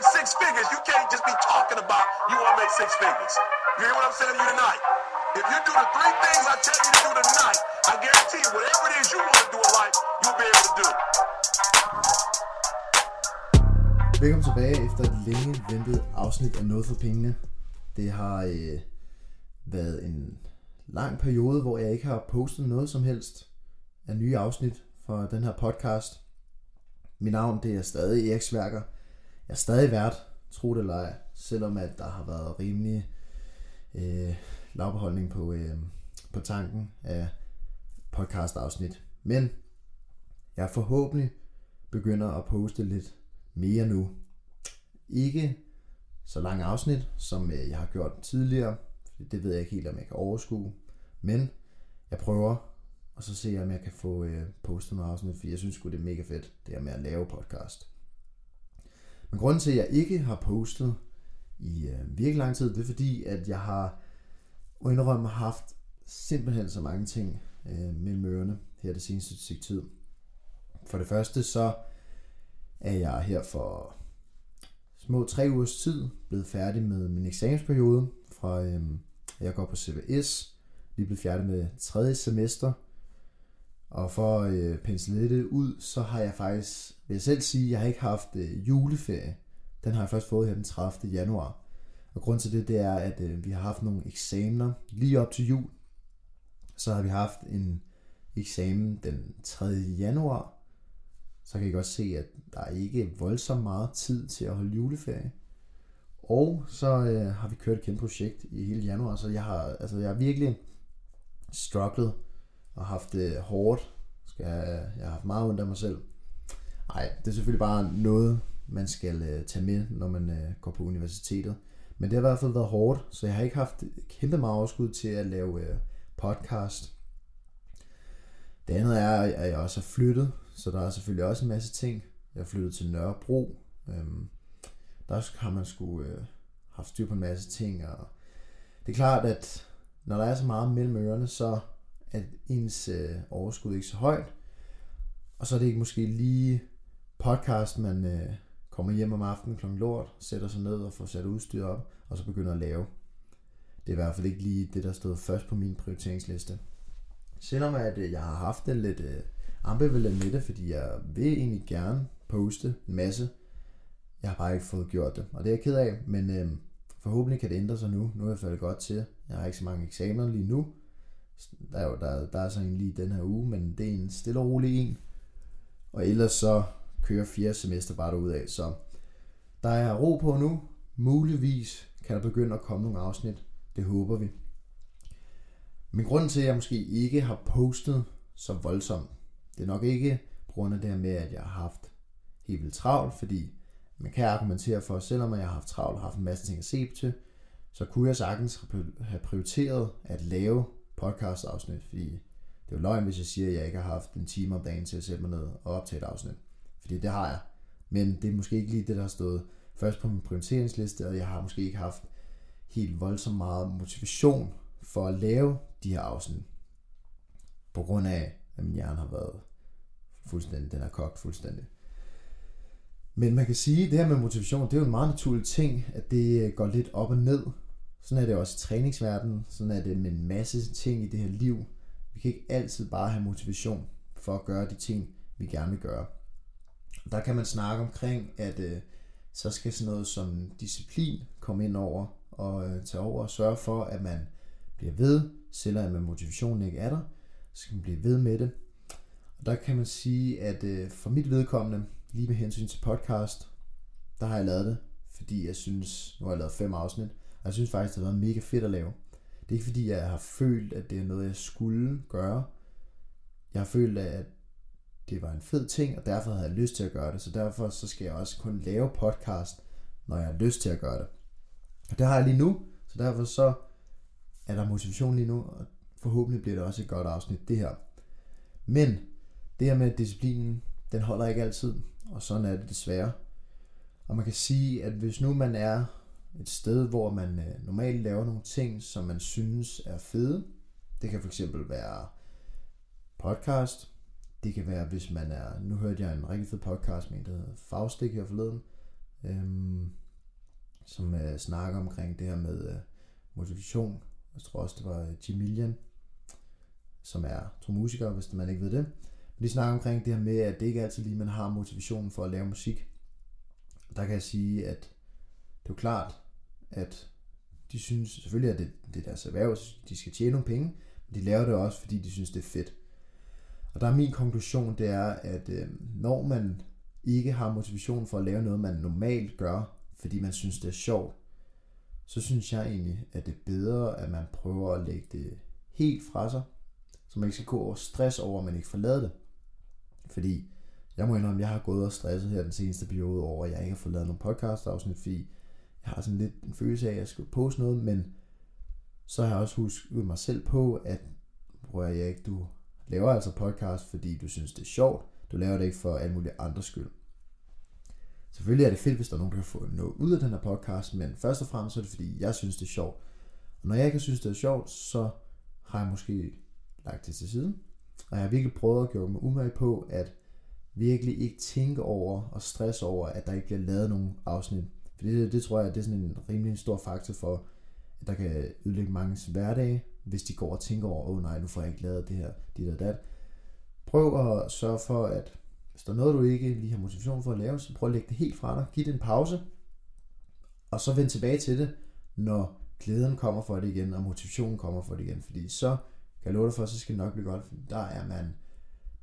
make six figures, you can't just be talking about you want to make six figures. You hear what I'm saying to you tonight? If you do the three things I tell you to do tonight, I guarantee you, whatever it is you want to do in life, you'll be able to do. Velkommen tilbage efter et længe ventet afsnit af Noget for Pengene. Det har øh, været en lang periode, hvor jeg ikke har postet noget som helst af nye afsnit for den her podcast. Mit navn det er stadig Erik Sværker. Jeg er stadig vært, tro det eller ej, selvom at der har været rimelig øh, lavbeholdning på, øh, på tanken af podcast afsnit. Men jeg forhåbentlig begynder at poste lidt mere nu. Ikke så lange afsnit, som øh, jeg har gjort tidligere. Det ved jeg ikke helt, om jeg kan overskue. Men jeg prøver, og så ser jeg, om jeg kan få øh, postet nogle afsnit, for jeg synes det er mega fedt, det her med at lave podcast. Men grunden til, at jeg ikke har postet i øh, virkelig lang tid, det er fordi, at jeg har og indrømme haft simpelthen så mange ting øh, mellem ørerne her det seneste stykke tid. For det første så er jeg her for små tre ugers tid blevet færdig med min eksamensperiode fra øh, jeg går på CVS, lige blevet færdig med tredje semester. Og for at øh, pensle det ud, så har jeg faktisk, vil jeg selv sige, jeg har ikke haft øh, juleferie. Den har jeg først fået her den 30. januar. Og grund til det, det er, at øh, vi har haft nogle eksamener lige op til jul. Så har vi haft en eksamen den 3. januar. Så kan I godt se, at der er ikke voldsomt meget tid til at holde juleferie. Og så øh, har vi kørt et kæmpe projekt i hele januar, så jeg har, altså, jeg har virkelig strugglet og haft det hårdt. Skal jeg, jeg har haft meget ondt af mig selv. Nej, det er selvfølgelig bare noget, man skal øh, tage med, når man øh, går på universitetet. Men det har i hvert fald været hårdt, så jeg har ikke haft kæmpe meget overskud til at lave øh, podcast. Det andet er, at jeg også har flyttet, så der er selvfølgelig også en masse ting. Jeg har flyttet til Nørrebro. Øhm, der har man sgu øh, haft styr på en masse ting, og det er klart, at når der er så meget mellem ørerne, så at ens øh, overskud ikke så højt. Og så er det ikke måske lige podcast, man, øh, kommer hjem om aftenen kl. lort, sætter sig ned og får sat udstyr op, og så begynder at lave. Det er i hvert fald ikke lige det, der stod først på min prioriteringsliste. Selvom at øh, jeg har haft det lidt øh, ambivalent med det, fordi jeg vil egentlig gerne poste en masse. Jeg har bare ikke fået gjort det, og det er jeg ked af, men øh, forhåbentlig kan det ændre sig nu. Nu er jeg faldet godt til. Jeg har ikke så mange eksamener lige nu. Der er jo der, der er så en lige den her uge, men det er en stille og rolig en. Og ellers så kører fjerde semester bare ud af. Så der er ro på nu. Muligvis kan der begynde at komme nogle afsnit. Det håber vi. Men grunden til, at jeg måske ikke har postet så voldsomt, det er nok ikke på grund af det her med, at jeg har haft helt vildt travlt, fordi man kan argumentere for, at selvom jeg har haft travlt og haft en masse ting at se til, så kunne jeg sagtens have prioriteret at lave podcast afsnit, fordi det er jo løgn, hvis jeg siger, at jeg ikke har haft en time om dagen til at sætte mig ned og optage et afsnit. Fordi det har jeg. Men det er måske ikke lige det, der har stået først på min prioriteringsliste, og jeg har måske ikke haft helt voldsomt meget motivation for at lave de her afsnit. På grund af, at min hjerne har været fuldstændig, den er kogt fuldstændig. Men man kan sige, at det her med motivation, det er jo en meget naturlig ting, at det går lidt op og ned. Sådan er det også i træningsverdenen, sådan er det med en masse ting i det her liv. Vi kan ikke altid bare have motivation for at gøre de ting, vi gerne vil gøre. Der kan man snakke omkring, at øh, så skal sådan noget som disciplin komme ind over og øh, tage over og sørge for, at man bliver ved, selvom motivationen ikke er der, så skal man blive ved med det. Og der kan man sige, at øh, for mit vedkommende, lige med hensyn til podcast, der har jeg lavet det, fordi jeg synes, nu har jeg lavet fem afsnit, og jeg synes faktisk, det har været mega fedt at lave. Det er ikke fordi, jeg har følt, at det er noget, jeg skulle gøre. Jeg har følt, at det var en fed ting, og derfor havde jeg lyst til at gøre det. Så derfor så skal jeg også kun lave podcast, når jeg har lyst til at gøre det. Og det har jeg lige nu, så derfor så er der motivation lige nu, og forhåbentlig bliver det også et godt afsnit, det her. Men det her med disciplinen, den holder ikke altid, og sådan er det desværre. Og man kan sige, at hvis nu man er et sted, hvor man øh, normalt laver nogle ting, som man synes er fede, det kan fx være podcast, det kan være, hvis man er... Nu hørte jeg en rigtig fed podcast med en, der hedder Fagstik her forleden. øhm, som øh, snakker omkring det her med øh, motivation. Jeg tror også, det var øh, Jim som er to musikere, hvis man ikke ved det. Men de snakker omkring det her med, at det ikke altid lige, man har motivation for at lave musik. Der kan jeg sige, at det er jo klart, at de synes selvfølgelig, at det, det er deres erhverv, de skal tjene nogle penge, men de laver det også, fordi de synes, det er fedt. Og der er min konklusion, det er, at øh, når man ikke har motivation for at lave noget, man normalt gør, fordi man synes, det er sjovt, så synes jeg egentlig, at det er bedre, at man prøver at lægge det helt fra sig, så man ikke skal gå over stress over, at man ikke får lavet det. Fordi jeg må indrømme, at jeg har gået og stresset her den seneste periode over, at jeg ikke har fået lavet nogle podcast afsnit, fordi jeg har sådan lidt en følelse af, at jeg skal poste noget, men så har jeg også husket mig selv på, at prøver jeg ikke, du laver altså podcast, fordi du synes, det er sjovt. Du laver det ikke for alle mulige andres skyld. Selvfølgelig er det fedt, hvis der er nogen, der kan få noget ud af den her podcast, men først og fremmest er det, fordi jeg synes, det er sjovt. Og når jeg ikke synes, det er sjovt, så har jeg måske lagt det til siden. Og jeg har virkelig prøvet at gøre mig umage på, at virkelig ikke tænke over og stress over, at der ikke bliver lavet nogen afsnit. Fordi det, det tror jeg, det er sådan en rimelig stor faktor for, at der kan ødelægge mange hverdag, hvis de går og tænker over, åh oh, nej, nu får jeg ikke lavet det her, dit og dat. Prøv at sørge for, at hvis der er noget, du ikke lige har motivation for at lave, så prøv at lægge det helt fra dig. Giv det en pause, og så vend tilbage til det, når glæden kommer for det igen, og motivationen kommer for det igen. Fordi så kan jeg love dig for, så skal det nok blive godt. Der er man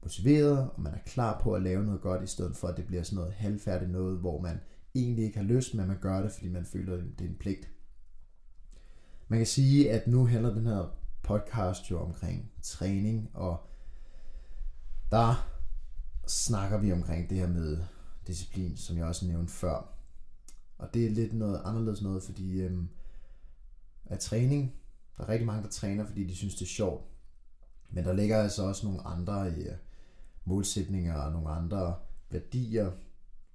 motiveret, og man er klar på at lave noget godt, i stedet for at det bliver sådan noget halvfærdigt noget, hvor man egentlig ikke har lyst, men man gør det, fordi man føler, at det er en pligt. Man kan sige, at nu handler den her podcast jo omkring træning, og der snakker vi omkring det her med disciplin, som jeg også nævnte før. Og det er lidt noget anderledes noget, fordi øhm, at træning, der er rigtig mange, der træner, fordi de synes, det er sjovt. Men der ligger altså også nogle andre øh, målsætninger og nogle andre værdier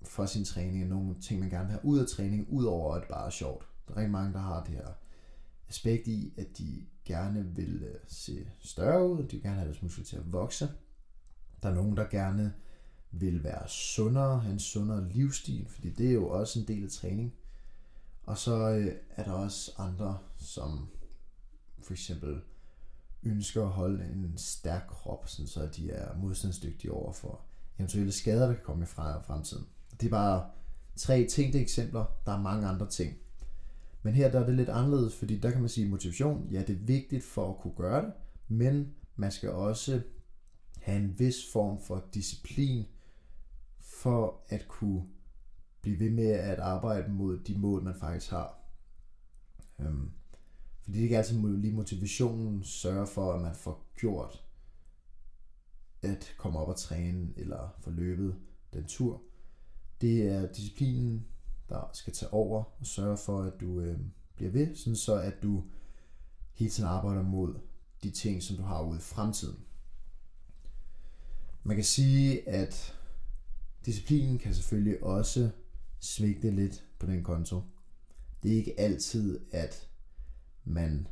for sin træning, nogle ting, man gerne vil have ud af træning, udover at det bare er sjovt. Der er rigtig mange, der har det her aspekt i, at de gerne vil øh, se større ud, de vil gerne have deres muskler til at vokse. Der er nogen, der gerne vil være sundere, have en sundere livsstil, fordi det er jo også en del af træning. Og så øh, er der også andre, som for eksempel ønsker at holde en stærk krop, sådan så de er modstandsdygtige over for eventuelle skader, der kan komme i fremtiden. Det er bare tre tænkte eksempler. Der er mange andre ting. Men her der er det lidt anderledes, fordi der kan man sige motivation. Ja, det er vigtigt for at kunne gøre det, men man skal også have en vis form for disciplin for at kunne blive ved med at arbejde mod de mål, man faktisk har. Øhm, fordi det ikke altid lige motivationen sørger for, at man får gjort at komme op og træne eller få løbet den tur. Det er disciplinen, der skal tage over og sørge for, at du øh, bliver ved, sådan så at du hele tiden arbejder mod de ting, som du har ude i fremtiden. Man kan sige, at disciplinen kan selvfølgelig også svigte lidt på den konto. Det er ikke altid, at man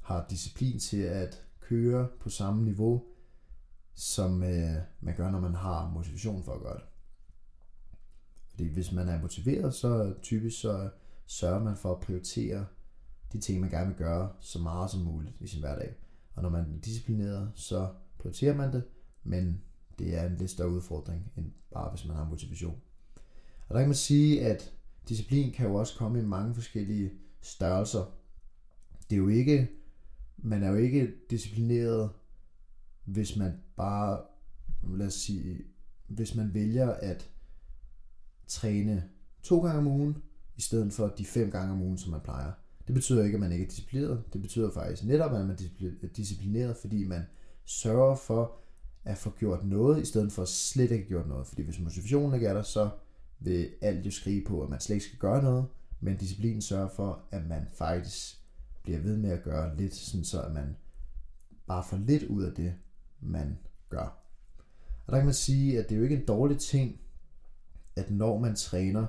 har disciplin til at køre på samme niveau, som øh, man gør, når man har motivation for at gøre det. Fordi hvis man er motiveret, så typisk så sørger man for at prioritere de ting, man gerne vil gøre, så meget som muligt i sin hverdag. Og når man er disciplineret, så prioriterer man det, men det er en lidt større udfordring, end bare hvis man har motivation. Og der kan man sige, at disciplin kan jo også komme i mange forskellige størrelser. Det er jo ikke, man er jo ikke disciplineret, hvis man bare, lad os sige, hvis man vælger at træne to gange om ugen, i stedet for de fem gange om ugen, som man plejer. Det betyder ikke, at man ikke er disciplineret. Det betyder faktisk netop, at man er disciplineret, fordi man sørger for at få gjort noget, i stedet for slet ikke gjort noget. Fordi hvis motivationen ikke er der, så vil alt jo skrige på, at man slet ikke skal gøre noget, men disciplinen sørger for, at man faktisk bliver ved med at gøre lidt, sådan så at man bare får lidt ud af det, man gør. Og der kan man sige, at det er jo ikke en dårlig ting, at når man træner,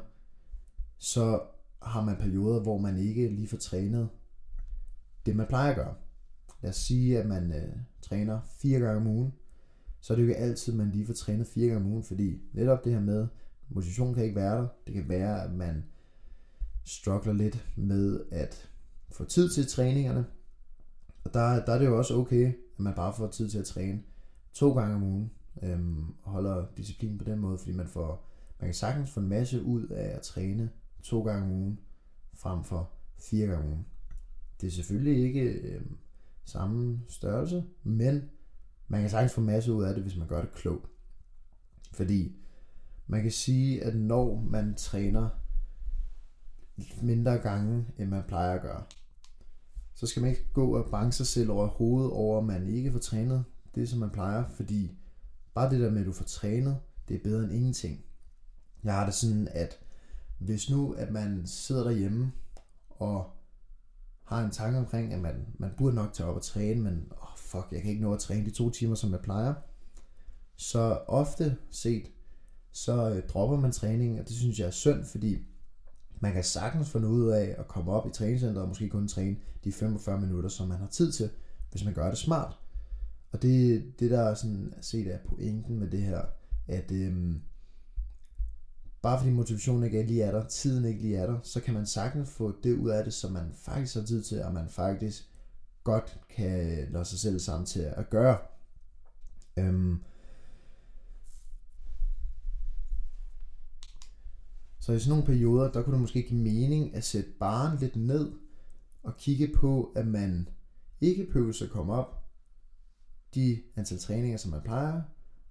så har man perioder, hvor man ikke lige får trænet det, man plejer at gøre. Lad os sige, at man øh, træner fire gange om ugen, så er det jo ikke altid, man lige får trænet fire gange om ugen, fordi netop det her med, motivation kan ikke være der. Det kan være, at man struggler lidt med at få tid til træningerne. Og der, der er det jo også okay, at man bare får tid til at træne to gange om ugen. Øhm, holder disciplin på den måde, fordi man får man kan sagtens få en masse ud af at træne to gange om ugen, frem for fire gange om ugen. Det er selvfølgelig ikke øh, samme størrelse, men man kan sagtens få en masse ud af det, hvis man gør det klogt. Fordi man kan sige, at når man træner mindre gange, end man plejer at gøre, så skal man ikke gå og banke sig selv over hovedet over, at man ikke får trænet det, som man plejer, fordi bare det der med, at du får trænet, det er bedre end ingenting. Jeg har det sådan, at hvis nu, at man sidder derhjemme og har en tanke omkring, at man, man burde nok tage op og træne, men oh fuck, jeg kan ikke nå at træne de to timer, som jeg plejer, så ofte set, så øh, dropper man træningen, og det synes jeg er synd, fordi man kan sagtens få noget ud af at komme op i træningscenteret og måske kun træne de 45 minutter, som man har tid til, hvis man gør det smart. Og det, det der er sådan set er pointen med det her, at øhm, bare fordi motivationen ikke lige er der, tiden ikke lige er der, så kan man sagtens få det ud af det, som man faktisk har tid til, og man faktisk godt kan lade sig selv sammen til at gøre. Øhm, Så i sådan nogle perioder, der kunne det måske give mening at sætte barn lidt ned og kigge på, at man ikke behøver at komme op de antal træninger, som man plejer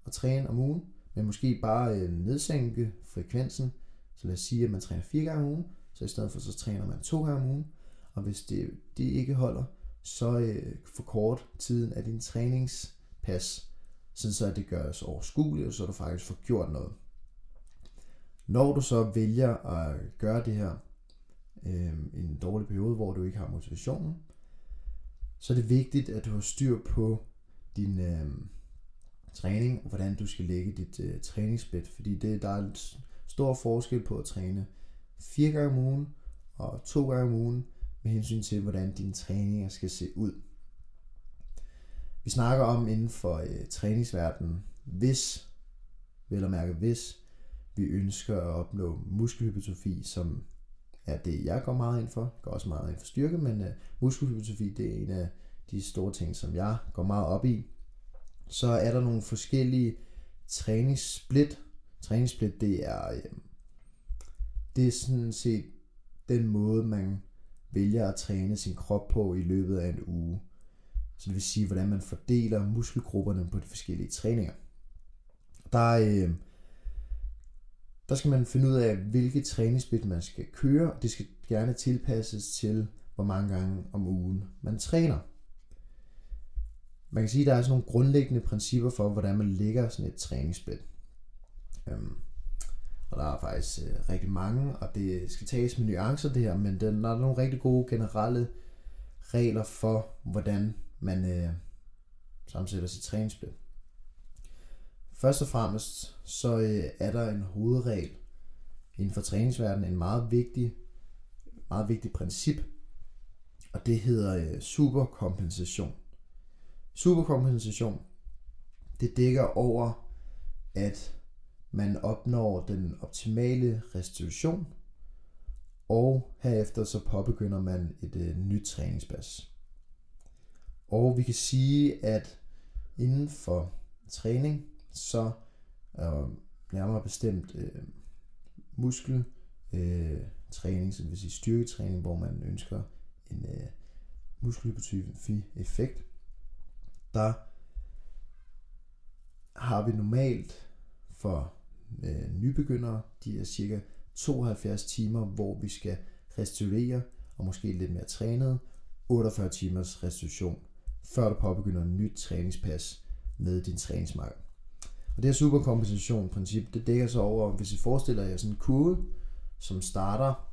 at træne om ugen, men måske bare øh, nedsænke frekvensen. Så lad os sige, at man træner fire gange om ugen, så i stedet for så træner man to gange om ugen. Og hvis det, det ikke holder, så øh, forkort tiden af din træningspas, så det gøres overskueligt, så du faktisk får gjort noget. Når du så vælger at gøre det her øh, en dårlig periode, hvor du ikke har motivationen, så er det vigtigt, at du har styr på din øh, træning, og hvordan du skal lægge dit øh, træningsbed, fordi det, der er en stor forskel på at træne fire gange om ugen og to gange om ugen, med hensyn til, hvordan dine træninger skal se ud. Vi snakker om inden for øh, træningsverdenen, hvis, vel at mærke hvis, vi ønsker at opnå muskelhypertrofi, som er det, jeg går meget ind for. Jeg går også meget ind for styrke, men øh, muskelhypertrofi, det er en af de store ting, som jeg går meget op i. Så er der nogle forskellige træningssplit. Træningssplit, det er, øhm, det er sådan set den måde, man vælger at træne sin krop på i løbet af en uge. Så det vil sige, hvordan man fordeler muskelgrupperne på de forskellige træninger. Der øh, der skal man finde ud af, hvilke træningssplit man skal køre, og det skal gerne tilpasses til, hvor mange gange om ugen man træner. Man kan sige, at der er sådan nogle grundlæggende principper for, hvordan man lægger sådan et træningsbed. Øhm, og der er faktisk øh, rigtig mange, og det skal tages med nuancer det her, men der er nogle rigtig gode generelle regler for, hvordan man øh, sammensætter sit træningsbed. Først og fremmest så øh, er der en hovedregel inden for træningsverdenen, en meget vigtig, meget vigtig princip, og det hedder øh, superkompensation. Superkompensation, det dækker over, at man opnår den optimale restitution, og herefter så påbegynder man et øh, nyt træningspas. Og vi kan sige, at inden for træning, så øh, nærmere bestemt øh, muskel øh, træning, så det vil sige styrketræning, hvor man ønsker en øh, muskelhypertrofi effekt, der har vi normalt for øh, nybegyndere, de er cirka 72 timer, hvor vi skal restituere, og måske lidt mere trænet, 48 timers restitution, før du påbegynder et nyt træningspas med din træningsmark. Og det her superkompensation-princip, det dækker sig over, hvis I forestiller jer sådan en kurve, som starter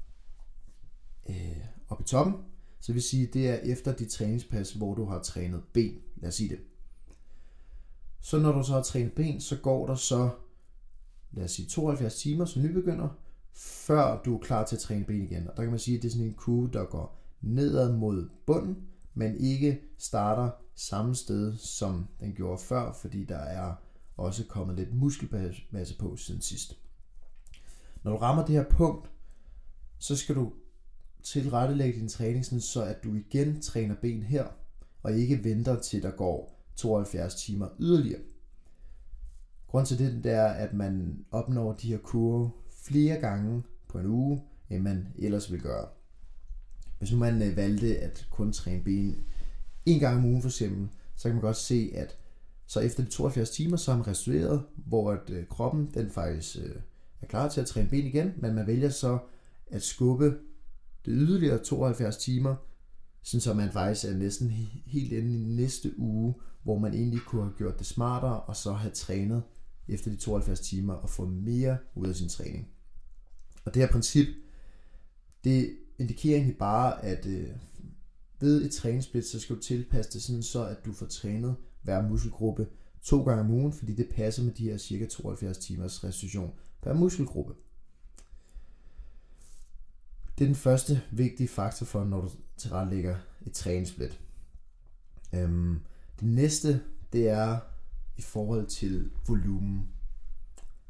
øh, op i toppen, så vil sige, det er efter dit træningspas, hvor du har trænet ben. Lad os sige det. Så når du så har trænet ben, så går der så, lad os sige, 72 timer som nybegynder, før du er klar til at træne ben igen. Og der kan man sige, at det er sådan en kurve, der går nedad mod bunden, men ikke starter samme sted, som den gjorde før, fordi der er også kommet lidt muskelmasse på siden sidst. Når du rammer det her punkt, så skal du tilrettelægge din træning, sådan så at du igen træner ben her, og ikke venter til der går 72 timer yderligere. Grunden til det, er, at man opnår de her kurve flere gange på en uge, end man ellers vil gøre. Hvis nu man øh, valgte at kun træne ben en gang om ugen for eksempel, så kan man godt se, at så efter de 72 timer, så er man restaureret, hvor at øh, kroppen den faktisk øh, er klar til at træne ben igen, men man vælger så at skubbe det yderligere 72 timer, sådan så man faktisk er næsten helt inde i næste uge, hvor man egentlig kunne have gjort det smartere, og så have trænet efter de 72 timer og få mere ud af sin træning. Og det her princip, det indikerer egentlig bare, at øh, ved et træningssplit, så skal du tilpasse det sådan så, at du får trænet hver muskelgruppe to gange om ugen, fordi det passer med de her cirka 72 timers restitution per muskelgruppe. Det er den første vigtige faktor for, når du tilrettelægger et træningssplit. Øhm, det næste, det er i forhold til volumen.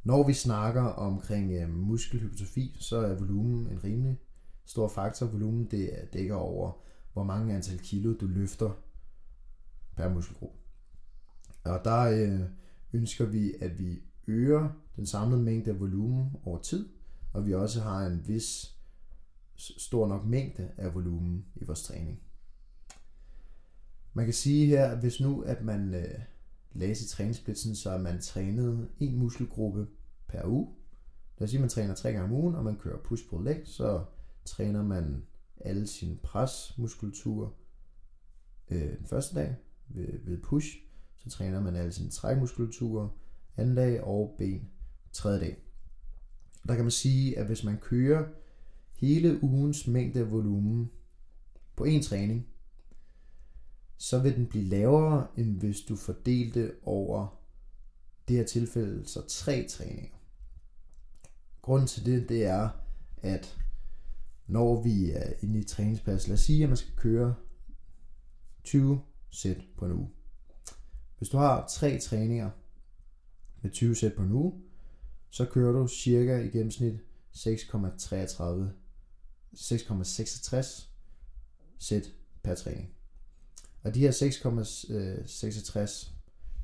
Når vi snakker omkring øh, muskelhypotrofi, så er volumen en rimelig stor faktor. Volumen det dækker over, hvor mange antal kilo du løfter per muskelgruppe. Og der øh, ønsker vi, at vi øger den samlede mængde af volumen over tid, og vi også har en vis stor nok mængde af volumen i vores træning. Man kan sige her, at hvis nu at man øh, lagde sit træningssplit, så man trænede en muskelgruppe per uge. Lad os sige, at man træner tre gange om ugen, og man kører push pull leg, så træner man alle sine presmuskulatur øh, den første dag ved, ved push. Så træner man alle sine trækmuskulatur anden dag og ben tredje dag. Der kan man sige, at hvis man kører hele ugens mængde af volumen på en træning, så vil den blive lavere, end hvis du fordelte over det her tilfælde så tre træninger. Grunden til det, det er, at når vi er inde i træningspas, lad os sige, at man skal køre 20 sæt på en uge. Hvis du har tre træninger med 20 sæt på en uge, så kører du cirka i gennemsnit 6,33 6,66 sæt per træning. Og de her 6,66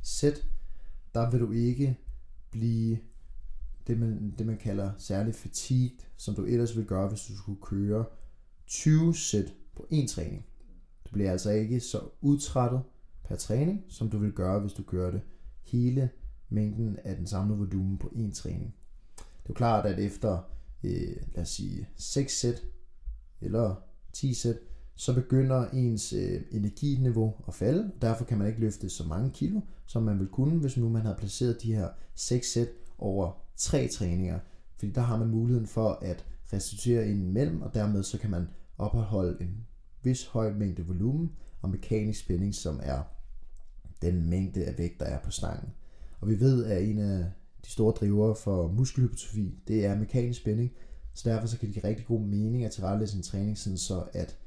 sæt, der vil du ikke blive det man, det man kalder særlig fatigued, som du ellers vil gøre, hvis du skulle køre 20 sæt på en træning. Du bliver altså ikke så udtrættet per træning, som du vil gøre, hvis du kørte det hele mængden af den samlede volumen på en træning. Det er klart, at efter øh, lad os sige 6 sæt eller 10 sæt, så begynder ens øh, energiniveau at falde. Derfor kan man ikke løfte så mange kilo, som man vil kunne, hvis nu man havde placeret de her 6 sæt over tre træninger. Fordi der har man muligheden for at restituere imellem, og dermed så kan man opretholde en vis høj mængde volumen og mekanisk spænding, som er den mængde af vægt, der er på stangen. Og vi ved, at en af de store drivere for muskelhypotrofi, det er mekanisk spænding, så derfor så kan det give rigtig god mening at tilrettelægge sin træning, sådan så at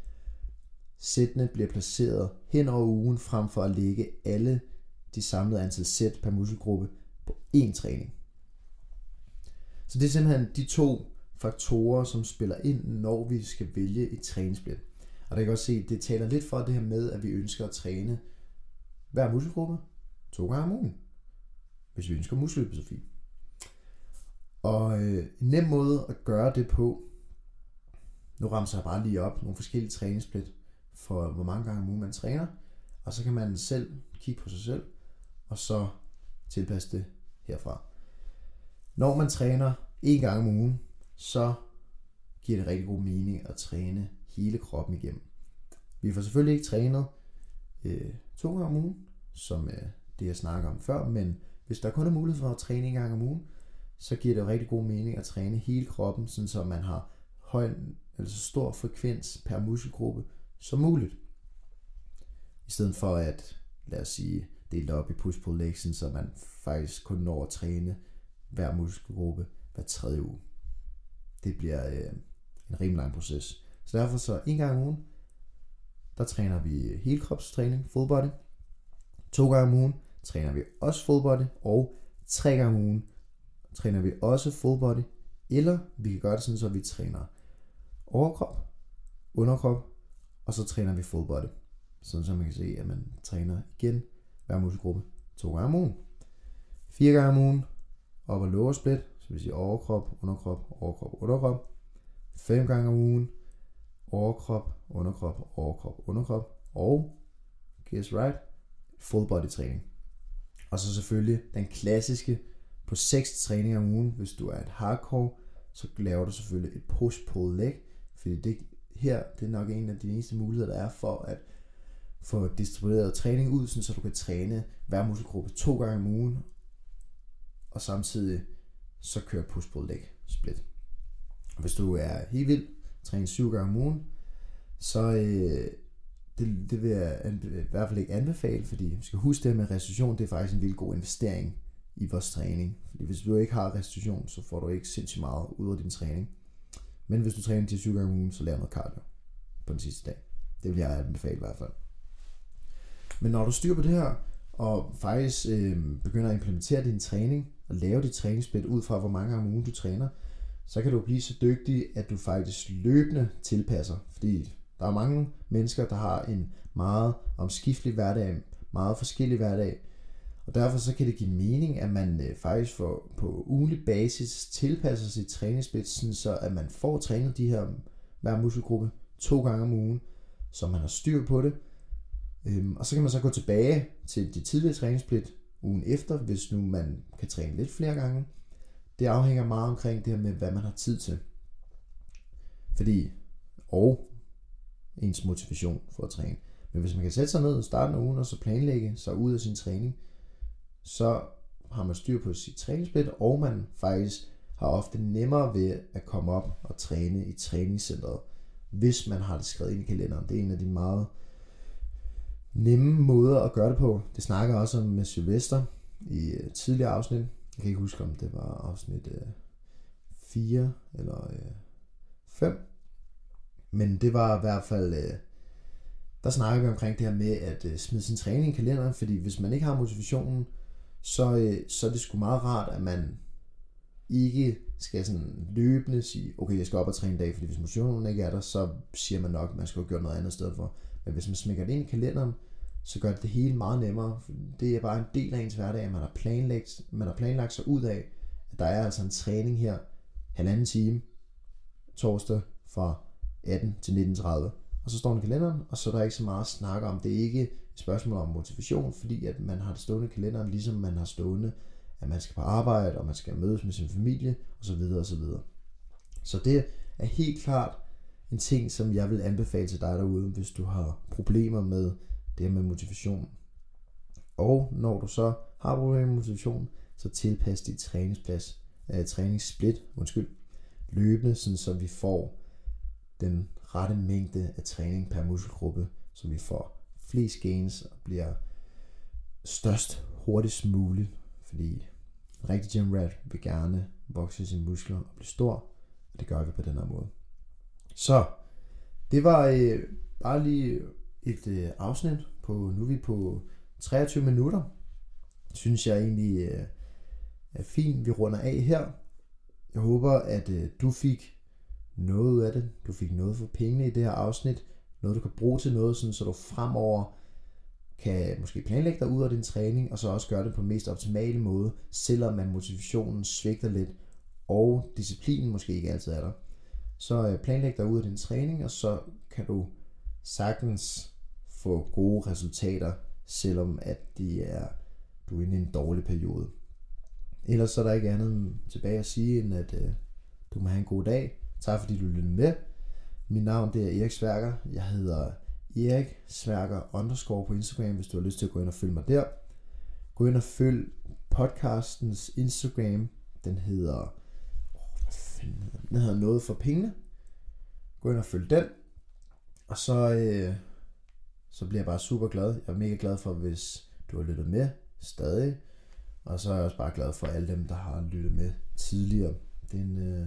sættene bliver placeret hen over ugen, frem for at lægge alle de samlede antal sæt per muskelgruppe på én træning. Så det er simpelthen de to faktorer, som spiller ind, når vi skal vælge et træningssplit. Og der kan også se, det taler lidt for det her med, at vi ønsker at træne hver muskelgruppe to gange om ugen, hvis vi ønsker muskelhypertrofi. Og øh, en nem måde at gøre det på, nu rammer jeg bare lige op nogle forskellige træningssplit for hvor mange gange om ugen man træner, og så kan man selv kigge på sig selv, og så tilpasse det herfra. Når man træner en gang om ugen, så giver det rigtig god mening at træne hele kroppen igennem. Vi får selvfølgelig ikke trænet øh, to gange om ugen, som øh, det jeg snakker om før, men hvis der kun er mulighed for at træne en gang om ugen, så giver det rigtig god mening at træne hele kroppen, sådan så man har høj, altså stor frekvens per muskelgruppe som muligt. I stedet for at, lad os sige, dele op i push-pull legs, så man faktisk kun når at træne hver muskelgruppe hver tredje uge. Det bliver øh, en rimelig lang proces. Så derfor så en gang om ugen, der træner vi helkropstræning, full body. To gange om ugen træner vi også full body, og tre gange om ugen træner vi også full body Eller vi kan gøre det sådan, så vi træner overkrop, underkrop, og så træner vi full body. Sådan så man kan se, at man træner igen hver muskelgruppe to gange om ugen. Fire gange om ugen, op og lower split, så vil sige overkrop, underkrop, overkrop, underkrop. Fem gange om ugen, overkrop, underkrop, overkrop, underkrop. Og, guess right, full body træning. Og så selvfølgelig den klassiske på 6 træninger om ugen, hvis du er et hardcore, så laver du selvfølgelig et push-pull leg, fordi det her det er nok en af de eneste muligheder, der er for at få distribueret træning ud, så du kan træne hver muskelgruppe to gange om ugen, og samtidig så kører push-pull leg split. Og hvis du er helt vild, træner syv gange om ugen, så øh, det, det vil jeg i hvert fald ikke anbefale, fordi vi skal huske det med restitution, det er faktisk en vild god investering i vores træning. Fordi hvis du ikke har restitution, så får du ikke sindssygt meget ud af din træning. Men hvis du træner til 7 gange om ugen, så lav noget cardio på den sidste dag. Det vil jeg anbefale i hvert fald. Men når du styrer på det her, og faktisk øh, begynder at implementere din træning, og lave dit træningssplit ud fra, hvor mange gange om ugen du træner, så kan du blive så dygtig, at du faktisk løbende tilpasser. Fordi der er mange mennesker, der har en meget omskiftelig hverdag, meget forskellig hverdag, og derfor så kan det give mening, at man øh, faktisk får, på ugenlig basis tilpasser sit træningssplit, så at man får trænet de her hver muskelgruppe to gange om ugen, så man har styr på det. Øhm, og så kan man så gå tilbage til det tidligere træningssplit ugen efter, hvis nu man kan træne lidt flere gange. Det afhænger meget omkring det her med, hvad man har tid til. Fordi, og ens motivation for at træne. Men hvis man kan sætte sig ned og starte ugen, og så planlægge sig ud af sin træning, så har man styr på sit træningssplit, og man faktisk har ofte nemmere ved at komme op og træne i træningscenteret, hvis man har det skrevet ind i kalenderen. Det er en af de meget nemme måder at gøre det på. Det snakker også om med Sylvester i øh, tidligere afsnit. Jeg kan ikke huske, om det var afsnit øh, 4 eller øh, 5. Men det var i hvert fald der snakker vi omkring det her med at smide sin træning i kalenderen, fordi hvis man ikke har motivationen, så, øh, så er det sgu meget rart, at man ikke skal sådan løbende sige, okay, jeg skal op og træne en dag, fordi hvis motionen ikke er der, så siger man nok, at man skal jo gøre noget andet sted for. Men hvis man smækker det ind i kalenderen, så gør det det hele meget nemmere. Det er bare en del af ens hverdag, at man har planlagt, man har planlagt sig ud af, at der er altså en træning her, halvanden time, torsdag fra 18 til 19.30. Og så står den i kalenderen, og så er der ikke så meget at snakke om. Det er ikke spørgsmål om motivation, fordi at man har det stående i kalenderen, ligesom man har stående, at man skal på arbejde, og man skal mødes med sin familie, osv. osv. Så det er helt klart en ting, som jeg vil anbefale til dig derude, hvis du har problemer med det med motivation. Og når du så har problemer med motivation, så tilpas dit træningsplads, øh, træningssplit, undskyld, løbende, sådan så vi får den rette mængde af træning per muskelgruppe, så vi får flest gains og bliver størst hurtigst muligt, fordi en rigtig gym rat vil gerne vokse sine muskler og blive stor, og det gør vi på den her måde. Så, det var øh, bare lige et øh, afsnit på, nu er vi på 23 minutter, synes jeg egentlig øh, er fint, vi runder af her. Jeg håber, at øh, du fik noget ud af det, du fik noget for pengene i det her afsnit, noget du kan bruge til noget, sådan, så du fremover kan måske planlægge dig ud af din træning, og så også gøre det på den mest optimale måde, selvom man motivationen svigter lidt, og disciplinen måske ikke altid er der. Så øh, planlæg dig ud af din træning, og så kan du sagtens få gode resultater, selvom at de er, du er inde i en dårlig periode. Ellers så er der ikke andet tilbage at sige, end at øh, du må have en god dag. Tak fordi du lyttede med. Mit navn det er Erik Sværker. Jeg hedder Erik Sværker underscore på Instagram, hvis du har lyst til at gå ind og følge mig der. Gå ind og følg podcastens Instagram. Den hedder... Oh, hvad fanden hedder den? den hedder Noget for pengene. Gå ind og følg den. Og så, øh, så bliver jeg bare super glad. Jeg er mega glad for, hvis du har lyttet med stadig. Og så er jeg også bare glad for alle dem, der har lyttet med tidligere. Det er en, øh,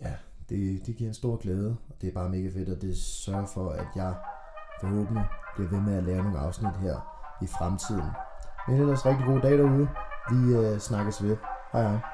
ja, det, det giver en stor glæde, og det er bare mega fedt, og det sørger for, at jeg forhåbentlig bliver ved med at lave nogle afsnit her i fremtiden. Men ellers rigtig god dag derude. Vi øh, snakkes ved. Hej hej.